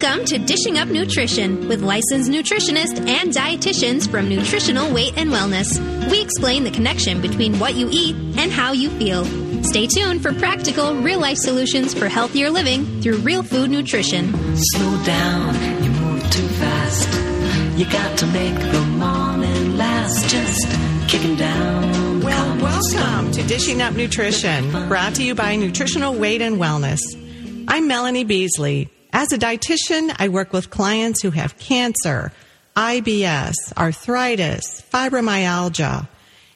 Welcome to Dishing Up Nutrition with licensed nutritionists and dietitians from Nutritional Weight and Wellness. We explain the connection between what you eat and how you feel. Stay tuned for practical, real life solutions for healthier living through real food nutrition. Slow down, you move too fast. You got to make the morning last. Just kicking down. Well, welcome to Dishing Up Nutrition, brought to you by Nutritional Weight and Wellness. I'm Melanie Beasley. As a dietitian, I work with clients who have cancer, IBS, arthritis, fibromyalgia,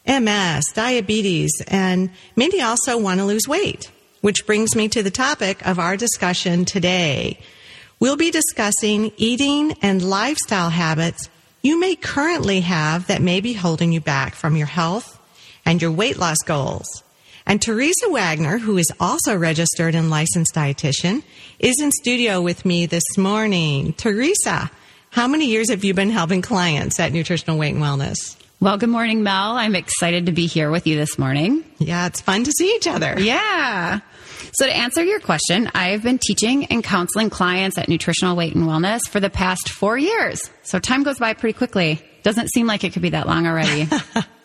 MS, diabetes, and many also want to lose weight, which brings me to the topic of our discussion today. We'll be discussing eating and lifestyle habits you may currently have that may be holding you back from your health and your weight loss goals. And Teresa Wagner, who is also registered and licensed dietitian, is in studio with me this morning. Teresa, how many years have you been helping clients at Nutritional Weight and Wellness? Well, good morning, Mel. I'm excited to be here with you this morning. Yeah, it's fun to see each other. Yeah. So, to answer your question, I've been teaching and counseling clients at Nutritional Weight and Wellness for the past four years. So, time goes by pretty quickly. Doesn't seem like it could be that long already.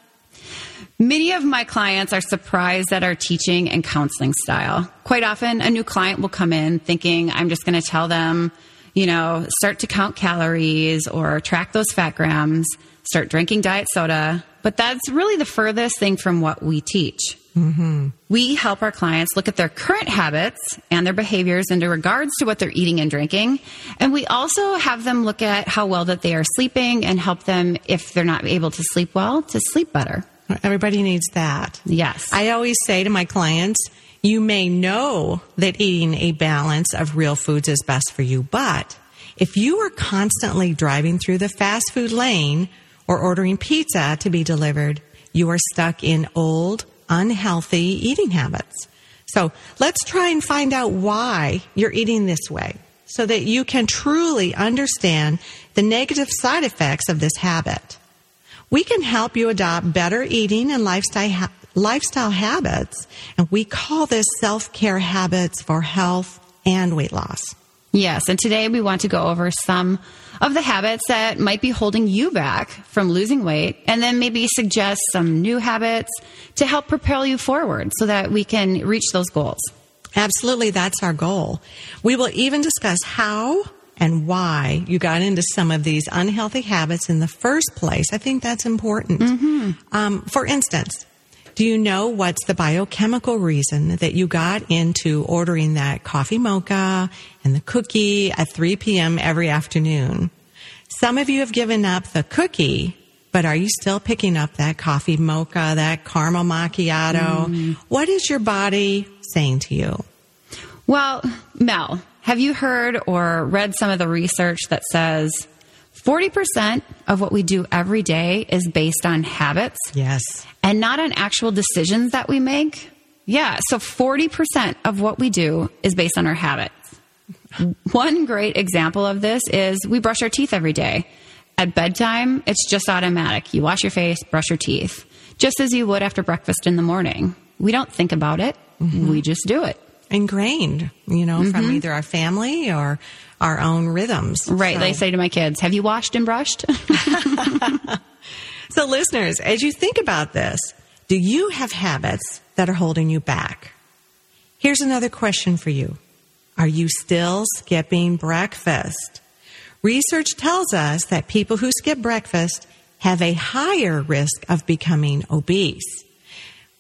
Many of my clients are surprised at our teaching and counseling style. Quite often, a new client will come in thinking, I'm just going to tell them, you know, start to count calories or track those fat grams, start drinking diet soda. But that's really the furthest thing from what we teach. Mm-hmm. We help our clients look at their current habits and their behaviors in regards to what they're eating and drinking. And we also have them look at how well that they are sleeping and help them, if they're not able to sleep well, to sleep better. Everybody needs that. Yes. I always say to my clients, you may know that eating a balance of real foods is best for you, but if you are constantly driving through the fast food lane or ordering pizza to be delivered, you are stuck in old, unhealthy eating habits. So let's try and find out why you're eating this way so that you can truly understand the negative side effects of this habit. We can help you adopt better eating and lifestyle, ha- lifestyle habits, and we call this self care habits for health and weight loss. Yes, and today we want to go over some of the habits that might be holding you back from losing weight, and then maybe suggest some new habits to help propel you forward so that we can reach those goals. Absolutely, that's our goal. We will even discuss how and why you got into some of these unhealthy habits in the first place. I think that's important. Mm-hmm. Um, for instance, do you know what's the biochemical reason that you got into ordering that coffee mocha and the cookie at 3 p.m. every afternoon? Some of you have given up the cookie, but are you still picking up that coffee mocha, that caramel macchiato? Mm. What is your body saying to you? Well, Mel, have you heard or read some of the research that says 40% of what we do every day is based on habits? Yes. And not on actual decisions that we make? Yeah. So 40% of what we do is based on our habits. One great example of this is we brush our teeth every day. At bedtime, it's just automatic. You wash your face, brush your teeth, just as you would after breakfast in the morning. We don't think about it. Mm-hmm. We just do it ingrained, you know, mm-hmm. from either our family or our own rhythms. Right. So. They say to my kids, have you washed and brushed? so listeners, as you think about this, do you have habits that are holding you back? Here's another question for you. Are you still skipping breakfast? Research tells us that people who skip breakfast have a higher risk of becoming obese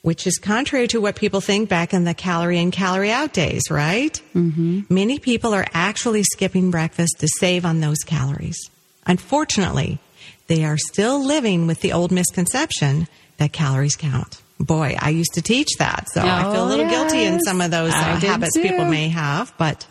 which is contrary to what people think back in the calorie in, calorie out days, right? Mm-hmm. Many people are actually skipping breakfast to save on those calories. Unfortunately, they are still living with the old misconception that calories count. Boy, I used to teach that, so oh, I feel a little yes. guilty in some of those uh, habits too. people may have. But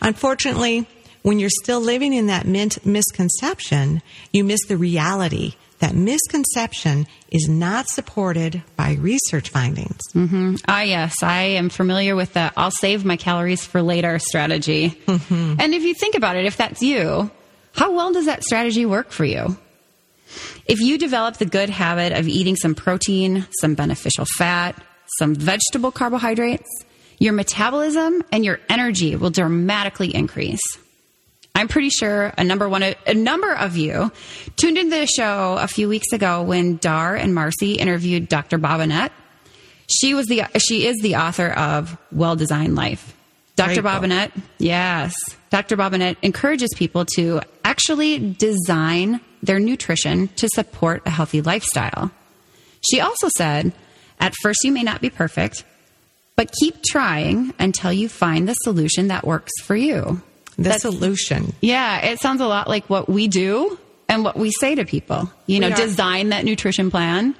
unfortunately, when you're still living in that misconception, you miss the reality that misconception is not supported by research findings. Mm-hmm. Ah, yes, I am familiar with the I'll save my calories for later strategy. Mm-hmm. And if you think about it, if that's you, how well does that strategy work for you? If you develop the good habit of eating some protein, some beneficial fat, some vegetable carbohydrates, your metabolism and your energy will dramatically increase. I'm pretty sure a number one, a number of you tuned into the show a few weeks ago when Dar and Marcie interviewed Dr. Bobinet. She was the she is the author of Well Designed Life. Dr. Great book. Bobinet, yes, Dr. Bobinet encourages people to actually design their nutrition to support a healthy lifestyle. She also said, at first you may not be perfect, but keep trying until you find the solution that works for you. The solution. Yeah, it sounds a lot like what we do and what we say to people. You know, design that nutrition plan,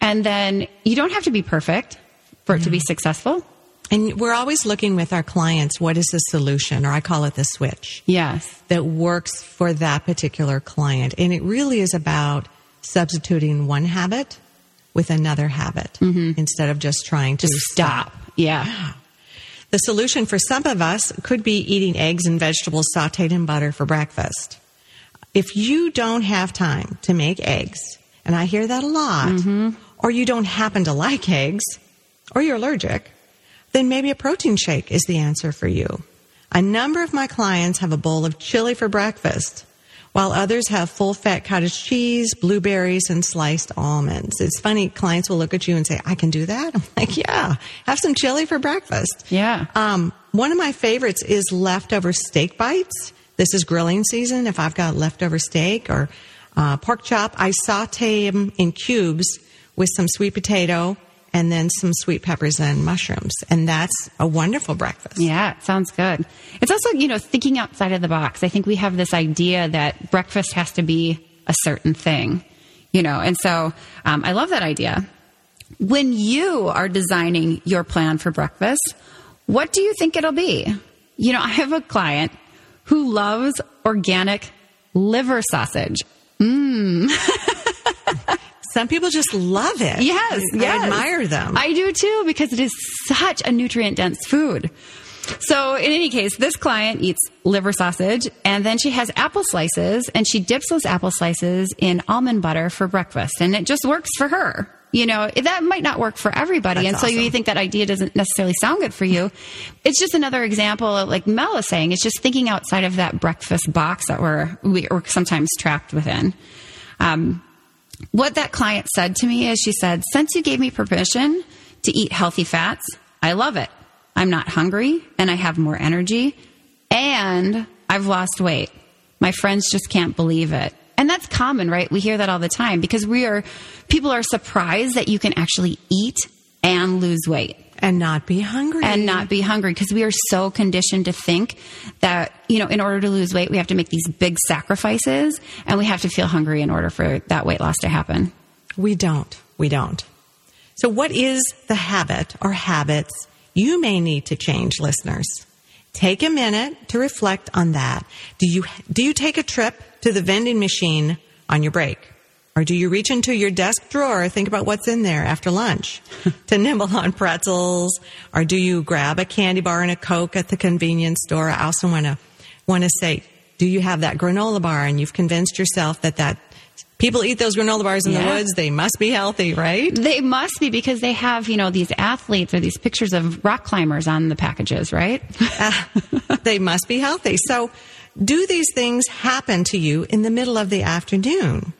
and then you don't have to be perfect for it to be successful. And we're always looking with our clients, what is the solution? Or I call it the switch Yes. that works for that particular client. And it really is about substituting one habit with another habit mm-hmm. instead of just trying to Stop. Yeah. The solution for some of us could be eating eggs and vegetables sauteed in butter for breakfast. If you don't have time to make eggs, and I hear that a lot, mm-hmm. or you don't happen to like eggs, or you're allergic, then maybe a protein shake is the answer for you. A number of my clients have a bowl of chili for breakfast, while others have full fat cottage cheese, blueberries, and sliced almonds. It's funny, clients will look at you and say, I can do that? I'm like, yeah, have some chili for breakfast. Yeah. Um, one of my favorites is leftover steak bites. This is grilling season. If I've got leftover steak or uh, pork chop, I saute them in cubes with some sweet potato and then some sweet peppers and mushrooms. And that's a wonderful breakfast. Yeah, it sounds good. It's also, you know, thinking outside of the box. I think we have this idea that breakfast has to be a certain thing, you know, and so um, I love that idea. When you are designing your plan for breakfast, what do you think it'll be? You know, I have a client who loves organic liver sausage. Some people just love it. Yes, I yes. admire them. I do too because it is such a nutrient dense food. So, in any case, this client eats liver sausage and then she has apple slices and she dips those apple slices in almond butter for breakfast and it just works for her. You know, that might not work for everybody. That's and so you think that idea doesn't necessarily sound good for you. It's just another example of like Mel is saying, it's just thinking outside of that breakfast box that we're, we're sometimes trapped within. Um, what that client said to me is she said, Since you gave me permission to eat healthy fats, I love it. I'm not hungry and I have more energy and I've lost weight. My friends just can't believe it. And that's common, right? We hear that all the time because we are, people are surprised that you can actually eat and lose weight and not be hungry. and not be hungry because we are so conditioned to think that you know in order to lose weight we have to make these big sacrifices and we have to feel hungry in order for that weight loss to happen We don't. We don't. So, what is the habit or habits you may need to change, listeners? Take a minute to reflect on that. Do you, do you take a trip to the vending machine on your break? Or do you reach into your desk drawer, think about what's in there after lunch to nibble on pretzels? Or do you grab a candy bar and a Coke at the convenience store? I also want to, want to say, do you have that granola bar and you've convinced yourself that that people eat those granola bars in the woods? They must be healthy, right? they must be because they have you know these athletes or these pictures of rock climbers on the packages right ah, they must be healthy. So, do these things happen to you in the middle of the afternoon?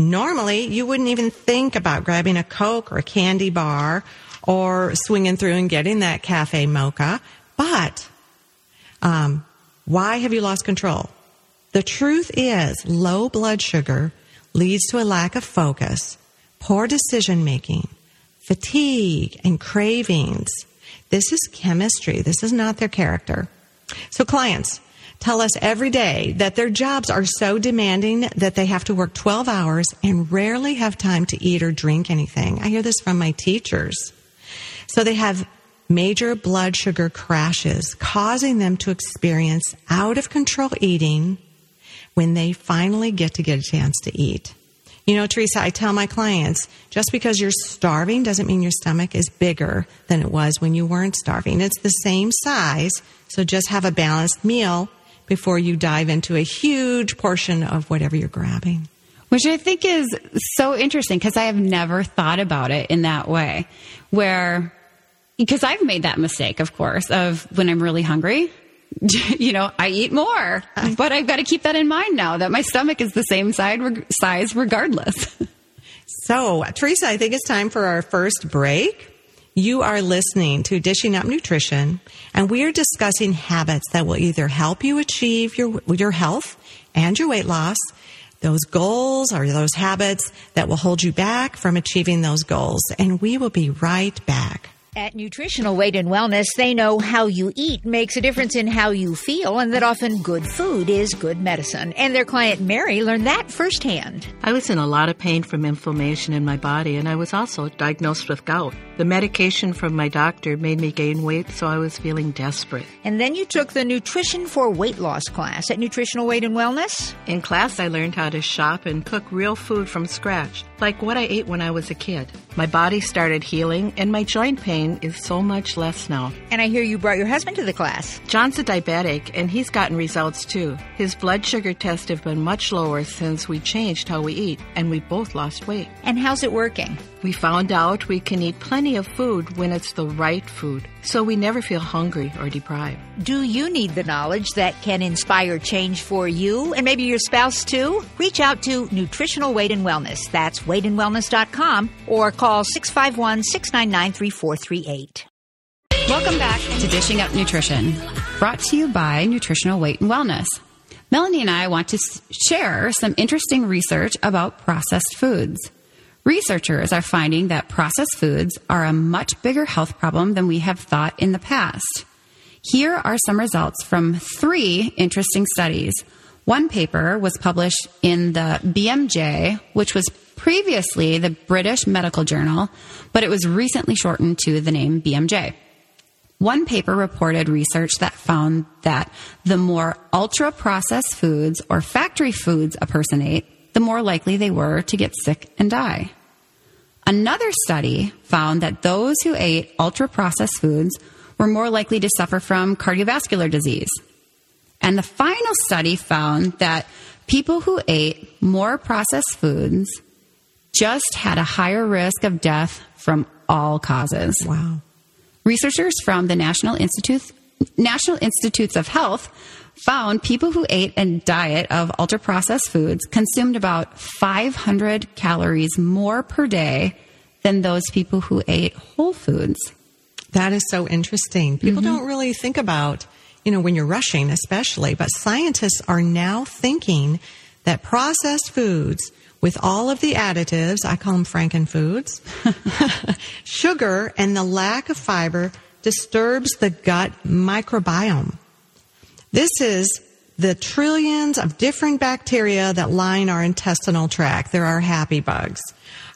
Normally, you wouldn't even think about grabbing a Coke or a candy bar or swinging through and getting that cafe mocha. But, um, why have you lost control? The truth is, low blood sugar leads to a lack of focus, poor decision making, fatigue, and cravings. This is chemistry. This is not their character. So clients tell us every day that their jobs are so demanding that they have to work 12 hours and rarely have time to eat or drink anything. I hear this from my teachers. So they have major blood sugar crashes, causing them to experience out of control eating when they finally get to get a chance to eat. You know, Teresa, I tell my clients just because you're starving doesn't mean your stomach is bigger than it was when you weren't starving. It's the same size, so just have a balanced meal before you dive into a huge portion of whatever you're grabbing. Which I think is so interesting because I have never thought about it in that way. Where, because I've made that mistake, of course, of when I'm really hungry, you know, I eat more, but I've got to keep that in mind now that my stomach is the same side, size regardless. So, Teresa, I think it's time for our first break. You are listening to Dishing Up Nutrition, and we are discussing habits that will either help you achieve your, your health and your weight loss, those goals or those habits that will hold you back from achieving those goals. And we will be right back. At Nutritional Weight and Wellness, they know how you eat makes a difference in how you feel, and that often good food is good medicine. And their client Mary learned that firsthand. I was in a lot of pain from inflammation in my body, and I was also diagnosed with gout. The medication from my doctor made me gain weight, so I was feeling desperate. And then you took the Nutrition for Weight Loss class at Nutritional Weight and Wellness? In class, I learned how to shop and cook real food from scratch, like what I ate when I was a kid. My body started healing, and my joint pain is so much less now. And I hear you brought your husband to the class. John's a diabetic, and he's gotten results too. His blood sugar tests have been much lower since we changed how we eat, and we both lost weight. And how's it working? We found out we can eat plenty of food when it's the right food, so we never feel hungry or deprived. Do you need the knowledge that can inspire change for you and maybe your spouse too? Reach out to Nutritional Weight and Wellness. That's weightandwellness.com or call 651 699 3438. Welcome back to Dishing Up Nutrition, brought to you by Nutritional Weight and Wellness. Melanie and I want to share some interesting research about processed foods. Researchers are finding that processed foods are a much bigger health problem than we have thought in the past. Here are some results from three interesting studies. One paper was published in the BMJ, which was previously the British Medical Journal, but it was recently shortened to the name BMJ. One paper reported research that found that the more ultra processed foods or factory foods a person ate, the more likely they were to get sick and die. Another study found that those who ate ultra processed foods were more likely to suffer from cardiovascular disease. And the final study found that people who ate more processed foods just had a higher risk of death from all causes. Wow. Researchers from the National Institute, National Institutes of Health found people who ate a diet of ultra processed foods consumed about 500 calories more per day than those people who ate whole foods. That is so interesting. People mm-hmm. don't really think about, you know, when you're rushing, especially, but scientists are now thinking that processed foods with all of the additives, I call them frankenfoods, sugar, and the lack of fiber disturbs the gut microbiome. This is the trillions of different bacteria that line our intestinal tract. There are happy bugs.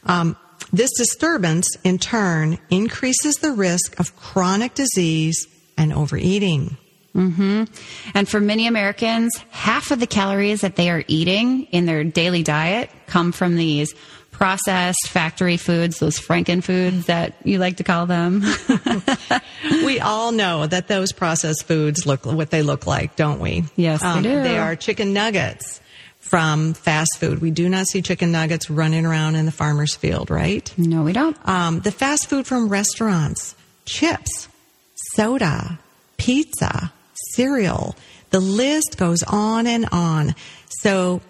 Um, this disturbance, in turn, increases the risk of chronic disease and overeating. Mm-hmm. And for many Americans, half of the calories that they are eating in their daily diet come from these processed factory foods, those Franken foods that you like to call them. we all know that those processed foods look what they look like, don't we? Yes, um, they do. They are chicken nuggets from fast food. We do not see chicken nuggets running around in the farmer's field, right? No, we don't. Um, the fast food from restaurants, chips, soda, pizza, cereal. The list goes on and on. So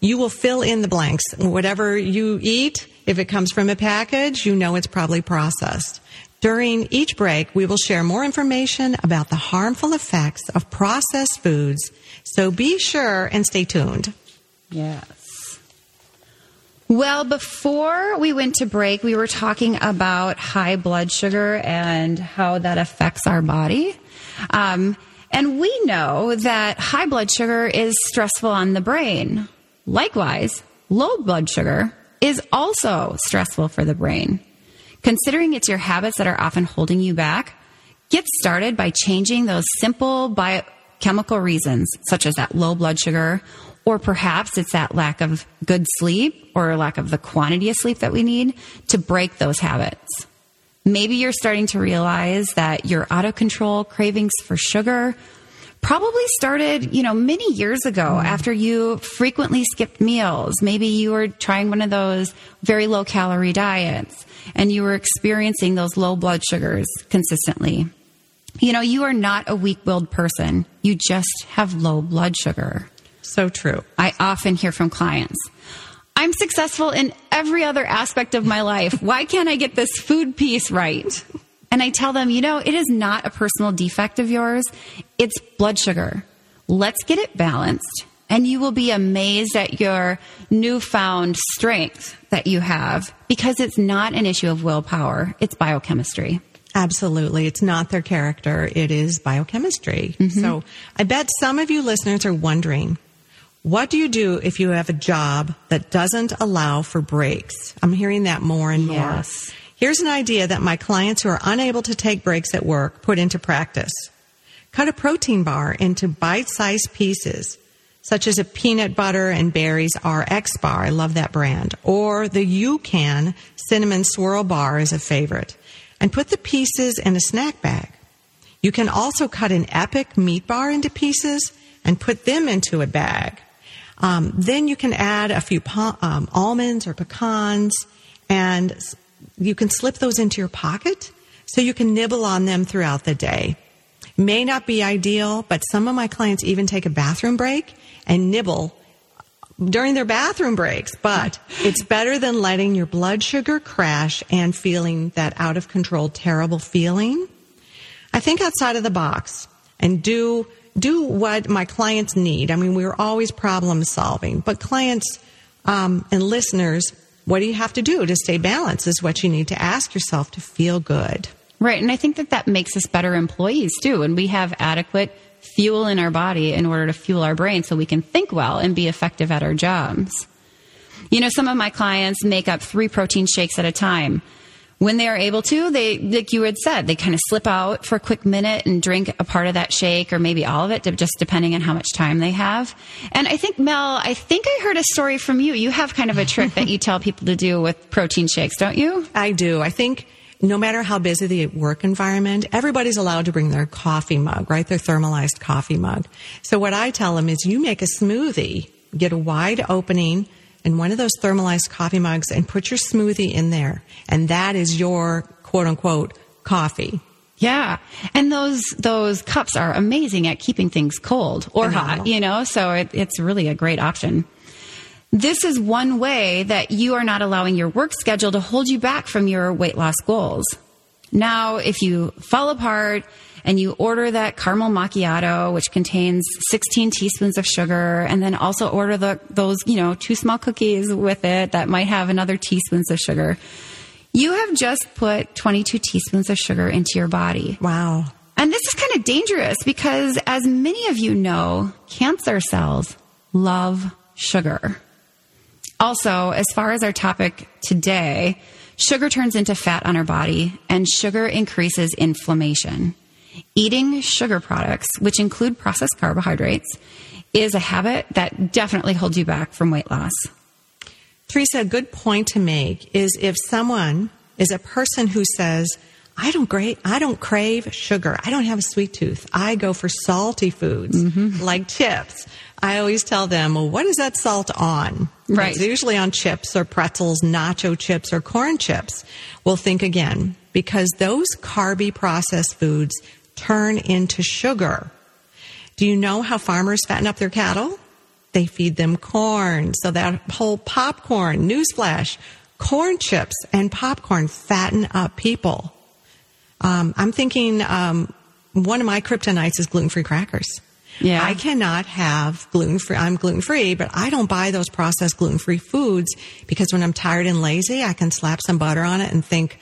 you will fill in the blanks. Whatever you eat, if it comes from a package, you know it's probably processed. During each break, we will share more information about the harmful effects of processed foods. So be sure and stay tuned. Yes. Well, before we went to break, we were talking about high blood sugar and how that affects our body. Um, and we know that high blood sugar is stressful on the brain. Likewise, low blood sugar is also stressful for the brain. Considering it's your habits that are often holding you back, get started by changing those simple biochemical reasons, such as that low blood sugar, or perhaps it's that lack of good sleep or lack of the quantity of sleep that we need to break those habits. Maybe you're starting to realize that your out of control cravings for sugar probably started, you know, many years ago mm. after you frequently skipped meals. Maybe you were trying one of those very low calorie diets and you were experiencing those low blood sugars consistently. You know, you are not a weak willed person. You You just have low blood sugar. So true. I often hear from clients. I'm successful in every other aspect of my life. Why can't I get this food piece right? And I tell them, you know, it is not a personal defect of yours. It's blood sugar. Let's get it balanced and you will be amazed at your newfound strength that you have because it's not an issue of willpower. It's biochemistry. Absolutely. It's not their character. It is biochemistry. Mm-hmm. So I bet some of you listeners are wondering, what do you do if you have a job that doesn't allow for breaks? I'm hearing that more and more. Here's an idea that my clients who are unable to take breaks at work put into practice. Cut a protein bar into bite-sized pieces, such as a peanut butter and berries RX bar. I love that brand. Or the You Can cinnamon swirl bar is a favorite. And put the pieces in a snack bag. You can also cut an epic meat bar into pieces and put them into a bag. Um, then you can add a few um, almonds or pecans, and you can slip those into your pocket so you can nibble on them throughout the day. May not be ideal, but some of my clients even take a bathroom break and nibble during their bathroom breaks, but it's better than letting your blood sugar crash and feeling that out of control, terrible feeling. I think outside of the box and do do what my clients need. I mean, we're always problem solving, but clients um, and listeners, what do you have to do to stay balanced? Is what you need to ask yourself to feel good. Right. And I think that that makes us better employees too. And we have adequate fuel in our body in order to fuel our brain so we can think well and be effective at our jobs. You know, some of my clients make up three protein shakes at a time. When they are able to, they, like you had said, they kind of slip out for a quick minute and drink a part of that shake or maybe all of it, just depending on how much time they have. And I think, Mel, I think I heard a story from you. You have kind of a trick that you tell people to do with protein shakes, don't you? I do. I think no matter how busy the work environment, everybody's allowed to bring their coffee mug, right? Their thermalized coffee mug. So what I tell them is you make a smoothie, get a wide opening in one of those thermalized coffee mugs and put your smoothie in there. And that is your quote unquote coffee. Yeah. And those, those cups are amazing at keeping things cold or hot, you know, so it, it's really a great option. This is one way that you are not allowing your work schedule to hold you back from your weight loss goals. Now, if you fall apart and you order that caramel macchiato, which contains 16 teaspoons of sugar, and then also order the, those, you know, two small cookies with it that might have another teaspoons of sugar, you have just put 22 teaspoons of sugar into your body. Wow. And this is kind of dangerous because, as many of you know, cancer cells love sugar. Also, as far as our topic today, sugar turns into fat on our body and sugar increases inflammation. Eating sugar products, which include processed carbohydrates, is a habit that definitely holds you back from weight loss. Teresa, a good point to make is if someone is a person who says, I don't crave, I don't crave sugar. I don't have a sweet tooth. I go for salty foods mm-hmm. like chips. I always tell them, well, what is that salt on? Right. It's usually on chips or pretzels, nacho chips or corn chips. Well, think again because those carby processed foods turn into sugar. Do you know how farmers fatten up their cattle? They feed them corn. So that whole popcorn, newsflash, corn chips and popcorn fatten up people. Um, I'm thinking um, one of my kryptonites is gluten free crackers. Yeah. I cannot have gluten free. I'm gluten free, but I don't buy those processed gluten free foods because when I'm tired and lazy, I can slap some butter on it and think,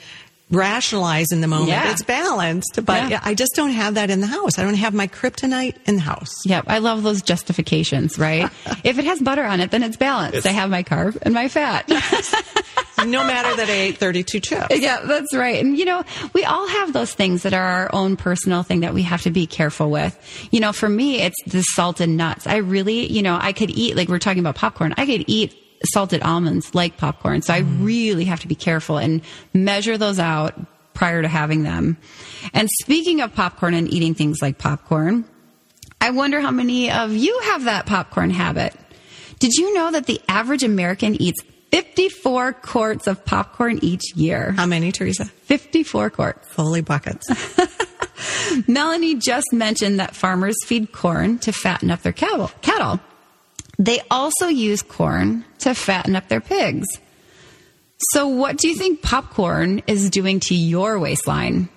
rationalize in the moment. Yeah. It's balanced, but Yeah. I just don't have that in the house. I don't have my kryptonite in the house. Yep, I love those justifications, right? if it has butter on it, then it's balanced. I have my carb and my fat. no matter that I ate 32 chips. yeah, that's right. And you know, we all have those things that are our own personal thing that we have to be careful with. You know, for me, it's the salt and nuts. I really, you know, I could eat, like we're talking about popcorn, I could eat salted almonds like popcorn. So I mm. really have to be careful and measure those out prior to having them. And speaking of popcorn and eating things like popcorn, I wonder how many of you have that popcorn habit. Did you know that the average American eats 54 quarts of popcorn each year? How many, Teresa? 54 quarts. Fully buckets. Melanie just mentioned that farmers feed corn to fatten up their cattle. cattle. They also use corn to fatten up their pigs. So, what do you think popcorn is doing to your waistline?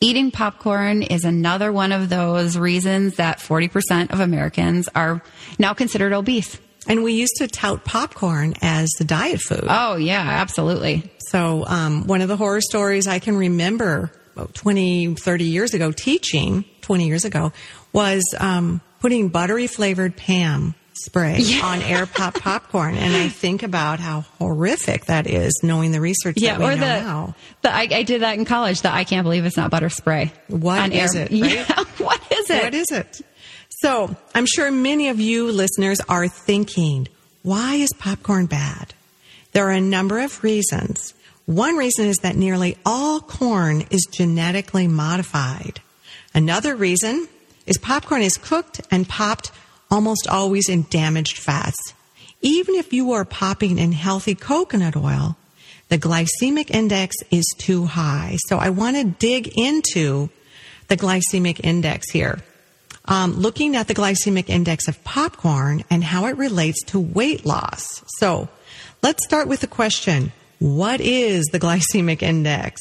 Eating popcorn is another one of those reasons that 40% of Americans are now considered obese. And we used to tout popcorn as the diet food. Oh, yeah, absolutely. So, um, one of the horror stories I can remember about 20, 30 years ago, teaching 20 years ago, was um, putting buttery flavored Pam spray Yeah. on air pop popcorn. And I think about how horrific that is, knowing the research Yeah, that we or know the, now. the I, I did that in college. that I can't believe it's not butter spray. What is air. it, right? Yeah, what is it? What is it? So I'm sure many of you listeners are thinking, why is popcorn bad? There are a number of reasons. One reason is that nearly all corn is genetically modified. Another reason is popcorn is cooked and popped almost always in damaged fats. Even if you are popping in healthy coconut oil, the glycemic index is too high. So I want to dig into the glycemic index here. Um, looking at the glycemic index of popcorn and how it relates to weight loss. So let's start with the question What is the glycemic index?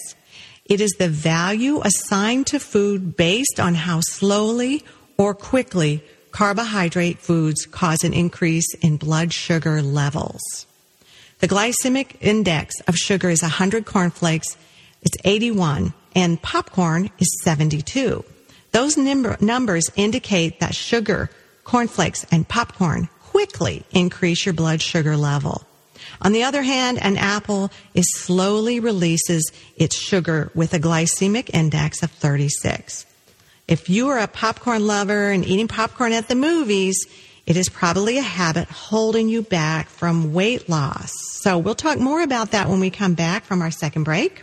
It is the value assigned to food based on how slowly or quickly carbohydrate foods cause an increase in blood sugar levels. The glycemic index of sugar is 100 cornflakes, it's 81, and popcorn is 72. Those number, numbers indicate that sugar, cornflakes, and popcorn quickly increase your blood sugar level. On the other hand, an apple is slowly releases its sugar with a glycemic index of 36. If you are a popcorn lover and eating popcorn at the movies, it is probably a habit holding you back from weight loss. So we'll talk more about that when we come back from our second break.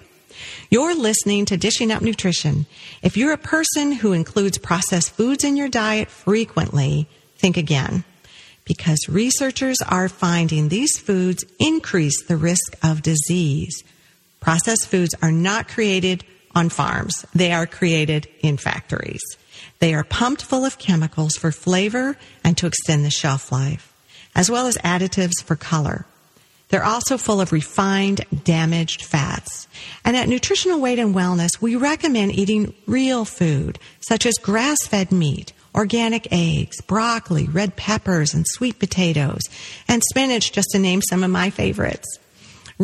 You're listening to Dishing Up Nutrition. If you're a person who includes processed foods in your diet frequently, think again. Because researchers are finding these foods increase the risk of disease. Processed foods are not created on farms. They are created in factories. They are pumped full of chemicals for flavor and to extend the shelf life, as well as additives for color. They're also full of refined, damaged fats. And at Nutritional Weight and Wellness, we recommend eating real food, such as grass-fed meat, organic eggs, broccoli, red peppers, and sweet potatoes, and spinach, just to name some of my favorites.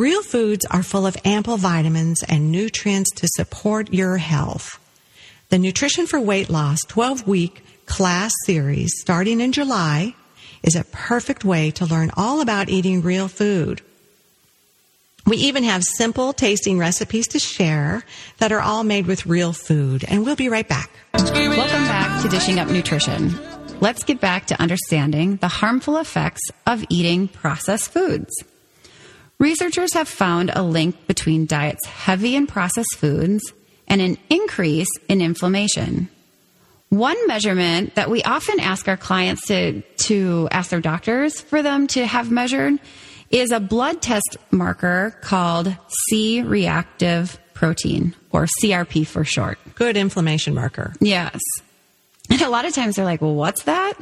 Real foods are full of ample vitamins and nutrients to support your health. The Nutrition for Weight Loss 12 week class series starting in July is a perfect way to learn all about eating real food. We even have simple tasting recipes to share that are all made with real food, and we'll be right back. Welcome back to Dishing Up Nutrition. Let's get back to understanding the harmful effects of eating processed foods. Researchers have found a link between diets heavy in processed foods and an increase in inflammation. One measurement that we often ask our clients to, to ask their doctors for them to have measured is a blood test marker called C reactive protein, or CRP for short. Good inflammation marker. Yes. And a lot of times they're like, well, what's that?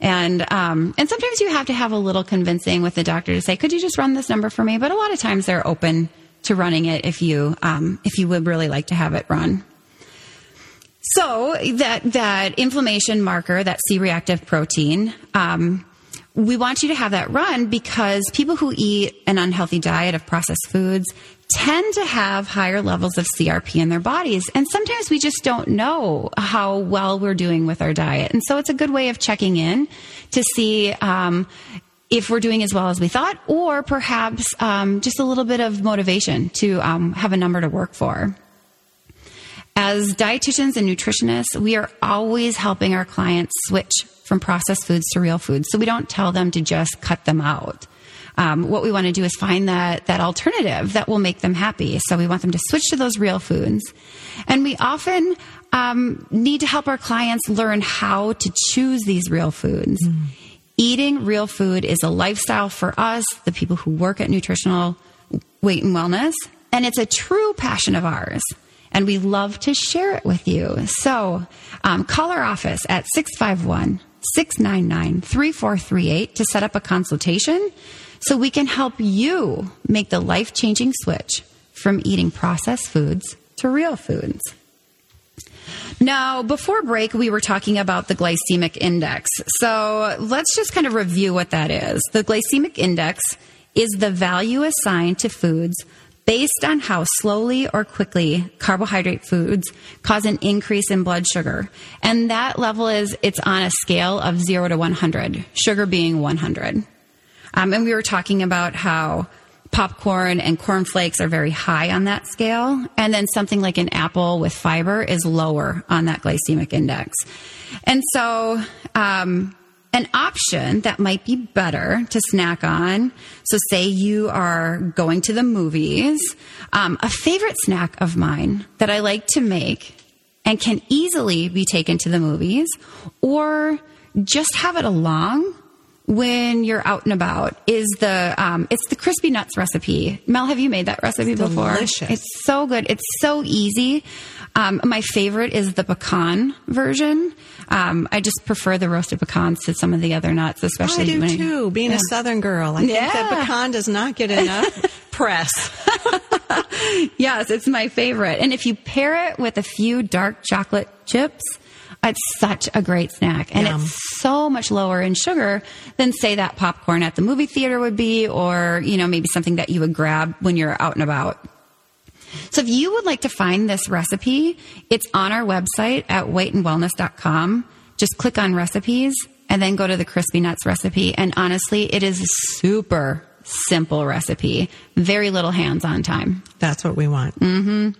And um, and sometimes you have to have a little convincing with the doctor to say, could you just run this number for me? But a lot of times they're open to running it if you um, if you would really like to have it run. So that that inflammation marker, that C-reactive protein, um, we want you to have that run because people who eat an unhealthy diet of processed foods tend to have higher levels of CRP in their bodies. And sometimes we just don't know how well we're doing with our diet. And so it's a good way of checking in to see um, if we're doing as well as we thought, or perhaps um, just a little bit of motivation to um, have a number to work for. As dietitians and nutritionists, we are always helping our clients switch from processed foods to real foods. So we don't tell them to just cut them out. Um, what we want to do is find that that alternative that will make them happy. So we want them to switch to those real foods, and we often um, need to help our clients learn how to choose these real foods. Eating real food is a lifestyle for us, the people who work at nutritional weight and wellness, and it's a true passion of ours. and we love to share it with you. So um, call our office at 651 699 3438 to set up a consultation so we can help you make the life changing switch from eating processed foods to real foods. Now, before break, we were talking about the glycemic index. So let's just kind of review what that is. The glycemic index is the value assigned to foods based on how slowly or quickly carbohydrate foods cause an increase in blood sugar. And that level is, it's on a scale of zero to 100, sugar being 100. Um, and we were talking about how popcorn and cornflakes are very high on that scale. And then something like an apple with fiber is lower on that glycemic index. And so, um, an option that might be better to snack on. So, say you are going to the movies. Um, a favorite snack of mine that I like to make and can easily be taken to the movies, or just have it along when you're out and about is the um, it's the crispy nuts recipe. Mel, have you made that recipe It's before? delicious. It's so good. It's so easy. Um, my favorite is the pecan version. Um, I just prefer the roasted pecans to some of the other nuts, especially I do when too. Being Yeah. a Southern girl, I think that pecan does not get enough press. Yes, it's my favorite. And if you pair it with a few dark chocolate chips, it's such a great snack. And Yum. it's so much lower in sugar than say that popcorn at the movie theater would be or, you know, maybe something that you would grab when you're out and about. So if you would like to find this recipe, it's on our website at weightandwellness.com. Just click on recipes and then go to the crispy nuts recipe. And honestly, it is a super simple recipe. Very little hands-on time. That's what we want. Mm-hmm.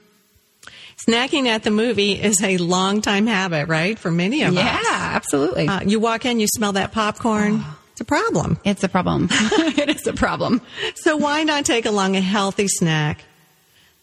Snacking at the movie is a long time habit, right? For many of Yeah, us. Yeah, absolutely. Uh, you walk in, you smell that popcorn. It's a problem. It's a problem. it is a problem. So why not take along a healthy snack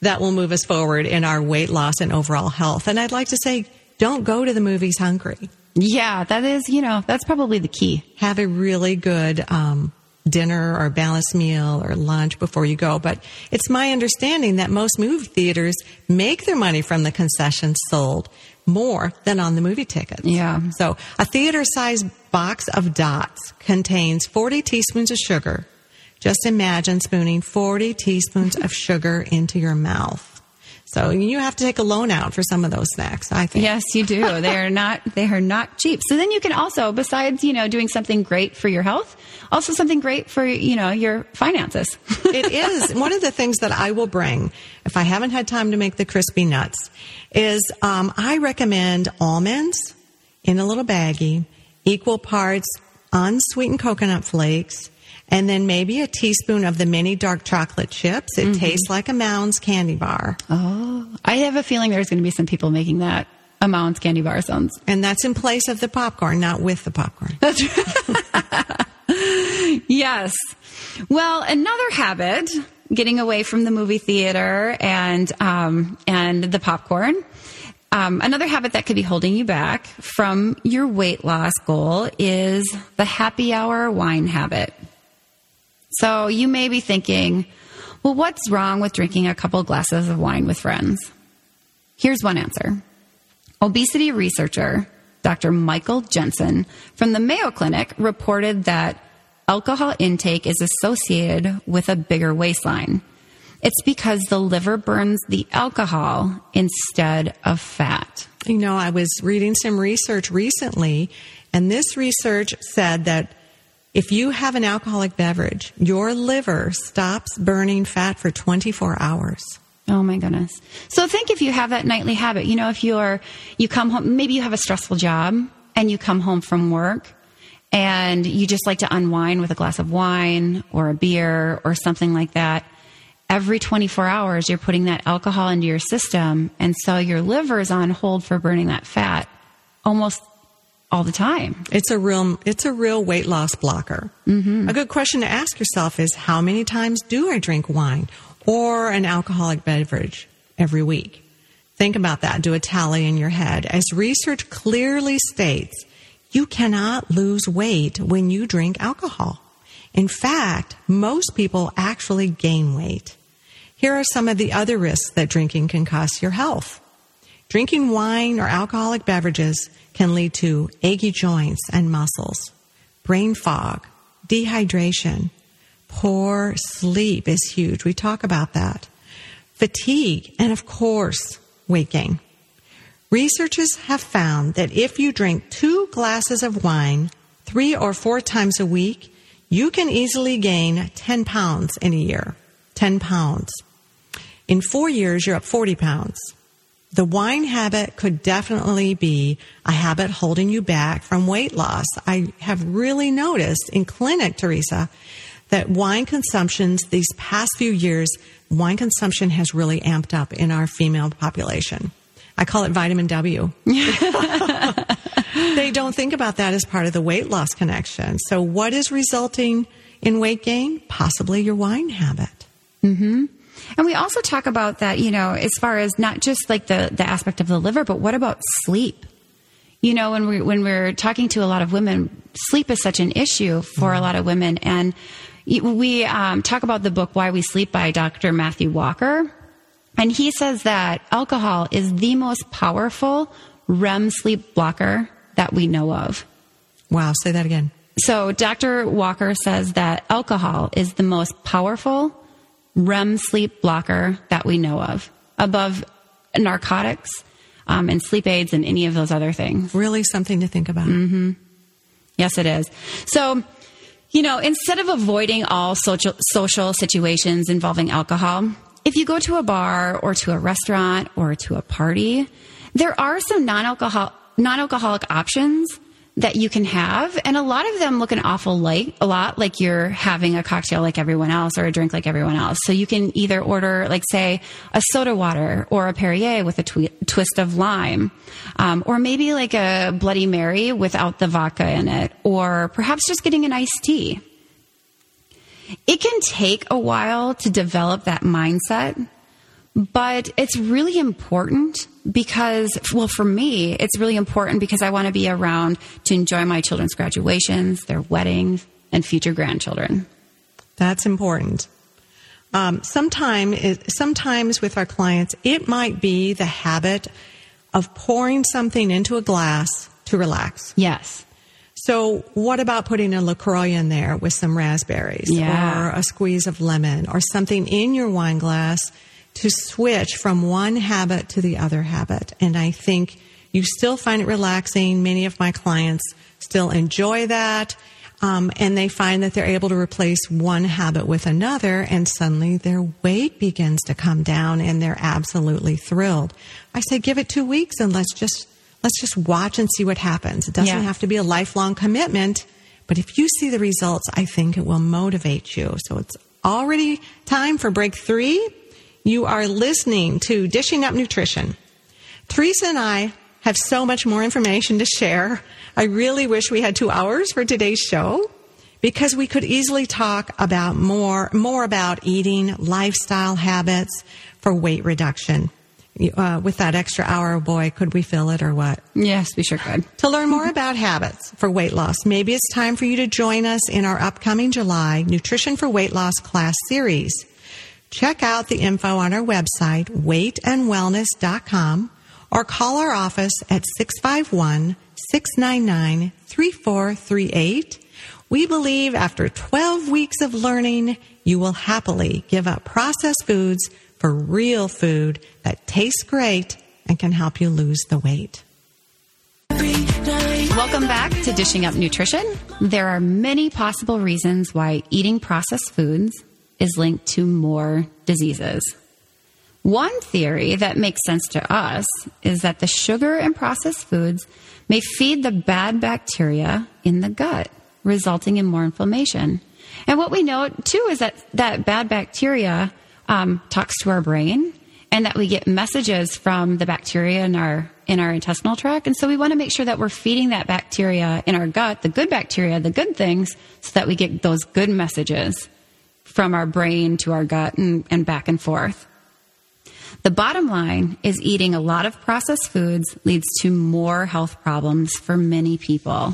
that will move us forward in our weight loss and overall health? And I'd like to say, don't go to the movies hungry. Yeah, that is, you know, that's probably the key. Have a really good um, dinner or balanced meal or lunch before you go. But it's my understanding that most movie theaters make their money from the concessions sold more than on the movie tickets. Yeah. So a theater sized box of dots contains 40 teaspoons of sugar. Just imagine spooning 40 teaspoons of sugar into your mouth. So you have to take a loan out for some of those snacks, I think. Yes, you do. They are not they are not cheap. So then you can also besides, you know, doing something great for your health, also something great for, you know, your finances. it is one of the things that I will bring if I haven't had time to make the crispy nuts. Is um, I recommend almonds in a little baggie, equal parts unsweetened coconut flakes, and then maybe a teaspoon of the mini dark chocolate chips. It tastes like a Mounds candy bar, oh, I have a feeling there's going to be some people making that a Mounds candy bar sounds. and that's in place of the popcorn, not with the popcorn. That's right. Yes. Well, another habit, getting away from the movie theater and um, and the popcorn. Um, another habit that could be holding you back from your weight loss goal is the happy hour wine habit. So you may be thinking, well, what's wrong with drinking a couple glasses of wine with friends? Here's one answer. Obesity researcher Dr. Michael Jensen from the Mayo Clinic reported that alcohol intake is associated with a bigger waistline. It's because the liver burns the alcohol instead of fat. You know, I was reading some research recently, and this research said that if you have an alcoholic beverage, your liver stops burning fat for 24 hours. Oh my goodness. So think if you have that nightly habit, you know, if you're, you come home, maybe you have a stressful job and you come home from work and you just like to unwind with a glass of wine or a beer or something like that. Every 24 hours, you're putting that alcohol into your system. And so your liver is on hold for burning that fat almost all the time. It's a real, it's a real weight loss blocker. Mm-hmm. A good question to ask yourself is how many times do I drink wine or an alcoholic beverage every week? Think about that. Do a tally in your head. As research clearly states, you cannot lose weight when you drink alcohol. In fact, most people actually gain weight. Here are some of the other risks that drinking can cost your health. Drinking wine or alcoholic beverages can lead to achy joints and muscles, brain fog, dehydration, poor sleep is huge. We talk about that. Fatigue, and of course, weight gain. Researchers have found that if you drink two glasses of wine three or four times a week, you can easily gain 10 pounds in a year. 10 pounds. In four years, you're up 40 pounds. The wine habit could definitely be a habit holding you back from weight loss. I have really noticed in clinic, Teresa, that wine consumptions these past few years, wine consumption has really amped up in our female population. I call it vitamin W. they don't think about that as part of the weight loss connection. So what is resulting in weight gain? Possibly your wine habit. Mm-hmm. And we also talk about that, you know, as far as not just like the, the aspect of the liver, but what about sleep? You know, when we when we're talking to a lot of women, sleep is such an issue for a lot of women, and we um, talk about the book "Why We Sleep" by Dr. Matthew Walker, and he says that alcohol is the most powerful REM sleep blocker that we know of. Wow, say that again. So, Dr. Walker says that alcohol is the most powerful REM sleep blocker that we know of, above narcotics um, and sleep aids and any of those other things. Really something to think about. Mm-hmm. Yes, it is. So, you know, instead of avoiding all social, social situations involving alcohol, if you go to a bar or to a restaurant or to a party, there are some non-alcohol, non-alcoholic options that you can have. And a lot of them look an awful like a lot like you're having a cocktail like everyone else or a drink like everyone else. So you can either order, like say, a soda water or a Perrier with a twi- twist of lime, um, or maybe like a Bloody Mary without the vodka in it, or perhaps just getting an iced tea. It can take a while to develop that mindset but it's really important because, well, for me, it's really important because I want to be around to enjoy my children's graduations, their weddings, and future grandchildren. That's important. Um, sometime, sometimes with our clients, it might be the habit of pouring something into a glass to relax. Yes. So, what about putting a LaCroix in there with some raspberries yeah. or a squeeze of lemon or something in your wine glass to switch from one habit to the other habit. And I think you still find it relaxing. Many of my clients still enjoy that. Um, and they find that they're able to replace one habit with another, and suddenly their weight begins to come down, and they're absolutely thrilled. I say, give it two weeks, and let's just let's just watch and see what happens. It doesn't Yeah. have to be a lifelong commitment, but if you see the results, I think it will motivate you. So it's already time for break three. You are listening to Dishing Up Nutrition. Teresa and I have so much more information to share. I really wish we had two hours for today's show because we could easily talk about more, more about eating, lifestyle habits for weight reduction. Uh, with that extra hour, boy, could we fill it or what? Yes, we sure could. To learn more about habits for weight loss, maybe it's time for you to join us in our upcoming July Nutrition for Weight Loss class series. Check out the info on our website, weightandwellness.com, or call our office at 651 699 3438. We believe after 12 weeks of learning, you will happily give up processed foods for real food that tastes great and can help you lose the weight. Welcome back to Dishing Up Nutrition. There are many possible reasons why eating processed foods is linked to more diseases. One theory that makes sense to us is that the sugar in processed foods may feed the bad bacteria in the gut, resulting in more inflammation. And what we know too is that that bad bacteria um, talks to our brain, and that we get messages from the bacteria in our in our intestinal tract. And so we want to make sure that we're feeding that bacteria in our gut, the good bacteria, the good things, so that we get those good messages from our brain to our gut and, and back and forth. The bottom line is eating a lot of processed foods leads to more health problems for many people.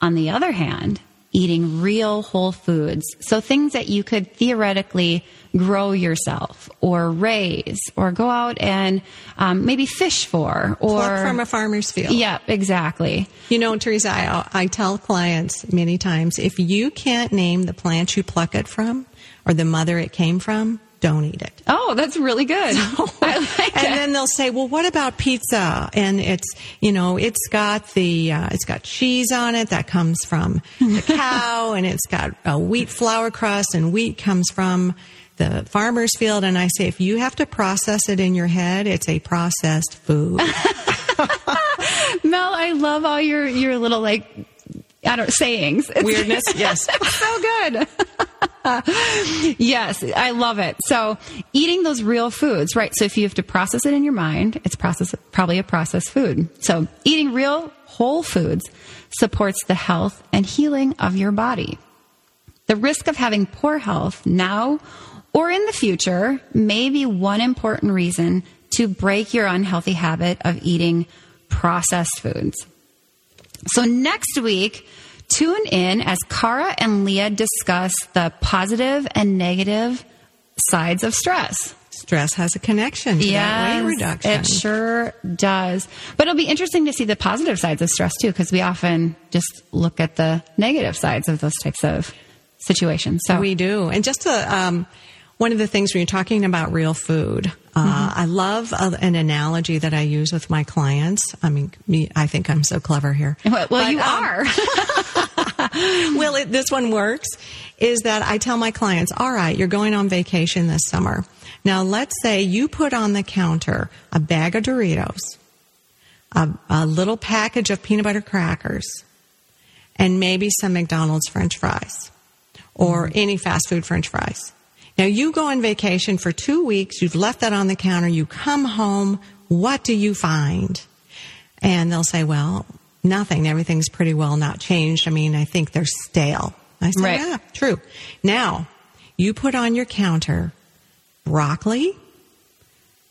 On the other hand, eating real whole foods. So things that you could theoretically grow yourself or raise or go out and um, maybe fish for or Pluck from a farmer's field. yeah, exactly. You know, Teresa, I, I tell clients many times if you can't name the plant you pluck it from or the mother it came from, don't eat it. Oh, that's really good. I like and it. then they'll say, "Well, what about pizza?" And it's you know, it's got the uh, it's got cheese on it that comes from the cow, and it's got a wheat flour crust, and wheat comes from the farmer's field. And I say, if you have to process it in your head, it's a processed food. Mel, I love all your your little like I don't sayings. Weirdness, yes. so good. yes, I love it. So eating those real foods, right? So if you have to process it in your mind, it's process probably a processed food. So eating real whole foods supports the health and healing of your body. The risk of having poor health now or in the future may be one important reason to break your unhealthy habit of eating processed foods. So next week, tune in as Kara and Leah discuss the positive and negative sides of stress. Stress has a connection to that weight reduction. It sure does. But it'll be interesting to see the positive sides of stress too, because we often just look at the negative sides of those types of situations. So We do. And just to, um, one of the things when you're talking about real food, uh, Mm-hmm. I love uh, an analogy that I use with my clients. I mean, me, I think I'm so clever here. well, But, you um, are. well, it, this one works is that I tell my clients, all right, you're going on vacation this summer. Now, let's say you put on the counter a bag of Doritos, a, a little package of peanut butter crackers, and maybe some McDonald's french fries or any fast food french fries. Now, you go on vacation for two weeks, you've left that on the counter, you come home, what do you find? And they'll say, well, nothing. Everything's pretty well not changed. I mean, I think they're stale. I say, Right. yeah, true. Now, you put on your counter broccoli,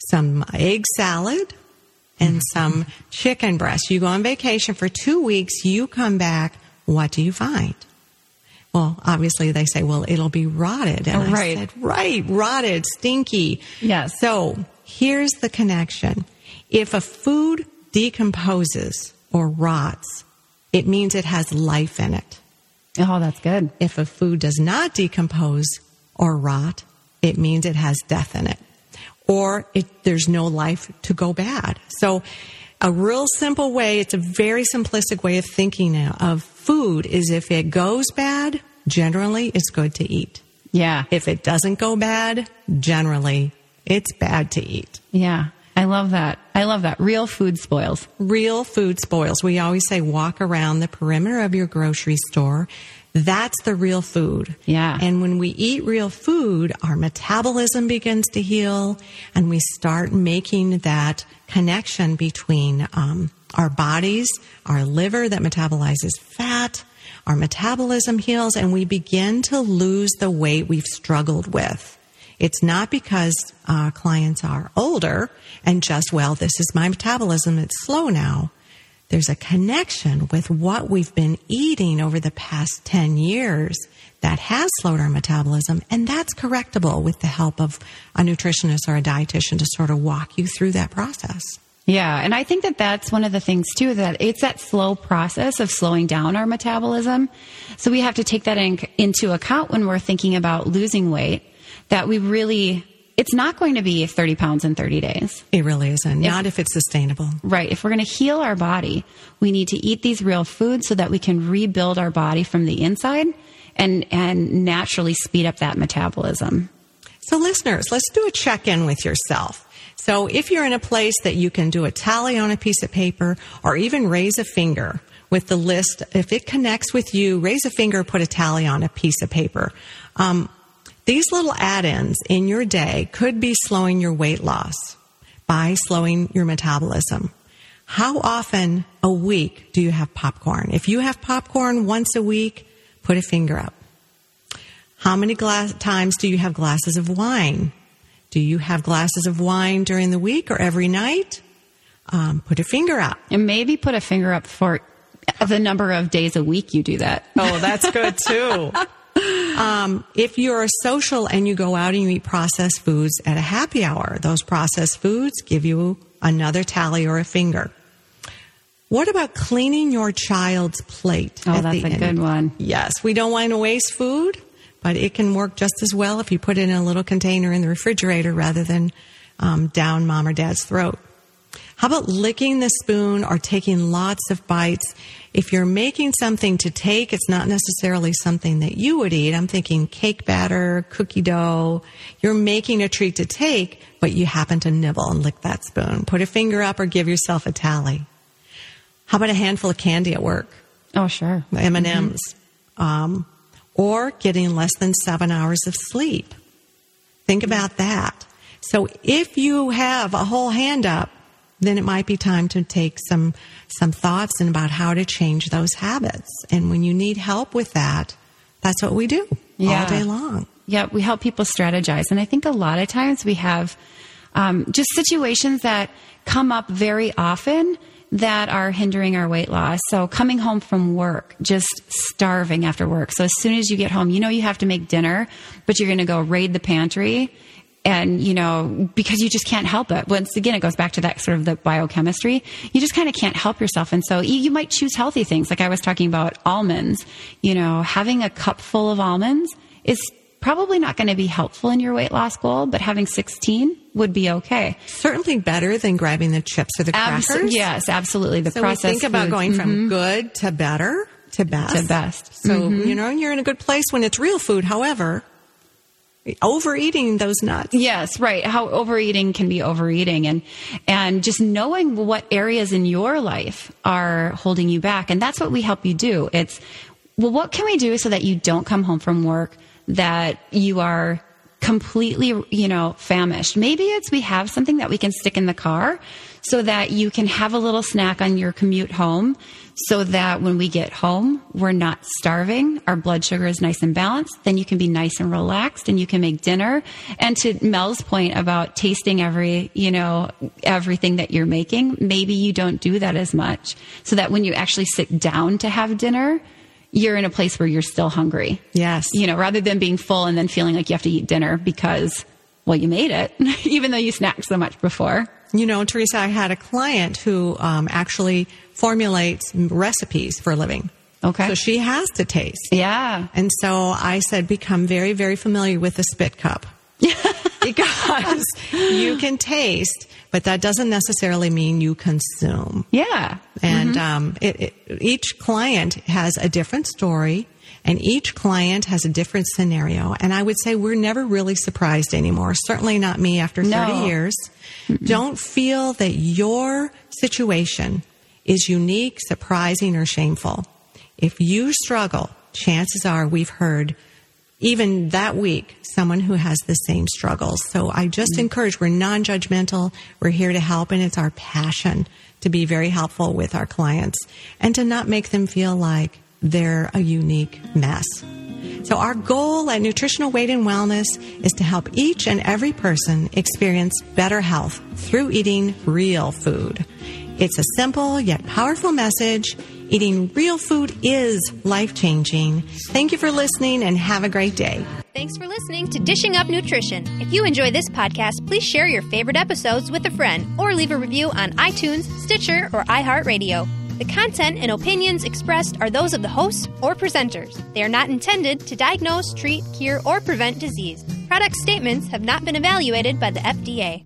some egg salad, and mm-hmm. some chicken breast. You go on vacation for two weeks, you come back, what do you find? Well, obviously they say, well, it'll be rotted. And I Right. said, right, rotted, stinky. Yes. So here's the connection. If a food decomposes or rots, it means it has life in it. oh, that's good. If a food does not decompose or rot, it means it has death in it. Or it, there's no life to go bad. So a real simple way, it's a very simplistic way of thinking now of food is if it goes bad, generally it's good to eat. Yeah. If it doesn't go bad, generally it's bad to eat. Yeah. I love that. I love that. Real food spoils. Real food spoils. We always say walk around the perimeter of your grocery store. That's the real food. Yeah. And when we eat real food, our metabolism begins to heal and we start making that connection between um, our bodies, our liver that metabolizes fat, our metabolism heals, and we begin to lose the weight we've struggled with. It's not because uh, clients are older and just, well, this is my metabolism, it's slow now. There's a connection with what we've been eating over the past 10 years that has slowed our metabolism, and that's correctable with the help of a nutritionist or a dietitian to sort of walk you through that process. Yeah, and I think that that's one of the things too that it's that slow process of slowing down our metabolism. So we have to take that in, into account when we're thinking about losing weight. That we really, it's not going to be 30 pounds in 30 days. It really isn't. Not if it's sustainable. Right. If we're going to heal our body, we need to eat these real foods so that we can rebuild our body from the inside and, and naturally speed up that metabolism. So, listeners, let's do a check in with yourself. So, if you're in a place that you can do a tally on a piece of paper or even raise a finger with the list, if it connects with you, raise a finger, put a tally on a piece of paper. Um, these little add ins in your day could be slowing your weight loss by slowing your metabolism. How often a week do you have popcorn? If you have popcorn once a week, put a finger up. How many glass, times do you have glasses of wine? Do you have glasses of wine during the week or every night? Um, put a finger up. And maybe put a finger up for The number of days a week you do that. Oh, that's good too. Um, if you're a social and you go out and you eat processed foods at a happy hour, those processed foods give you another tally or a finger. What about cleaning your child's plate? Oh, at that's the a end? good one. Yes, we don't want to waste food, but it can work just as well if you put it in a little container in the refrigerator rather than um, down mom or dad's throat. How about licking the spoon or taking lots of bites? If you're making something to take, it's not necessarily something that you would eat. I'm thinking cake batter, cookie dough. You're making a treat to take, but you happen to nibble and lick that spoon. Put a finger up or give yourself a tally. How about a handful of candy at work? Oh, sure. M and M's, um, or getting less than seven hours of sleep. Think about that. So if you have a whole hand up, then it might be time to take some some thoughts and about how to change those habits. And when you need help with that, that's what we do Yeah. all day long. Yeah, we help people strategize. And I think a lot of times we have um, just situations that come up very often that are hindering our weight loss. So coming home from work, just starving after work. So as soon as you get home, you know you have to make dinner, but you're going to go raid the pantry. And, you know, because you just can't help it. Once again, it goes back to that sort of the biochemistry. You just kind of can't help yourself. And so you, you might choose healthy things. Like I was talking about almonds, you know, having a cup full of almonds is probably not going to be helpful in your weight loss goal, but having 16 would be okay. Certainly better than grabbing the chips or the Abs- crackers. yes, absolutely. The process. So we process think about going from mm-hmm. good to better to best. To best. So, mm-hmm. you know, you're in a good place when it's real food. However, overeating those nuts. Yes, right. How overeating can be overeating and and just knowing what areas in your life are holding you back. And that's what we help you do. It's well, what can we do so that you don't come home from work that you are completely, you know, famished. Maybe it's we have something that we can stick in the car so that you can have a little snack on your commute home so that when we get home, we're not starving. Our blood sugar is nice and balanced. Then you can be nice and relaxed and you can make dinner. And to Mel's point about tasting every, you know, everything that you're making, maybe you don't do that as much so that when you actually sit down to have dinner, you're in a place where you're still hungry. Yes. You know, rather than being full and then feeling like you have to eat dinner because, well, you made it, even though you snacked so much before. You know, Teresa, I had a client who um, actually formulates recipes for a living. Okay. So she has to taste. Yeah. And so I said, become very, very familiar with the spit cup. because you can taste, but that doesn't necessarily mean you consume. Yeah. And um, it, it, each client has a different story, and each client has a different scenario. And I would say we're never really surprised anymore. Certainly not me after 30 No. years. Don't feel that your situation is unique, surprising, or shameful. If you struggle, chances are we've heard even that week someone who has the same struggles. So I just mm-hmm. encourage we're non-judgmental. We're here to help and it's our passion to be very helpful with our clients and to not make them feel like they're a unique mess. So our goal at Nutritional Weight and Wellness is to help each and every person experience better health through eating real food. It's a simple yet powerful message. Eating real food is life changing. Thank you for listening and have a great day. Thanks for listening to Dishing Up Nutrition. If you enjoy this podcast, please share your favorite episodes with a friend or leave a review on iTunes, Stitcher, or iHeartRadio. The content and opinions expressed are those of the hosts or presenters. They are not intended to diagnose, treat, cure, or prevent disease. Product statements have not been evaluated by the FDA.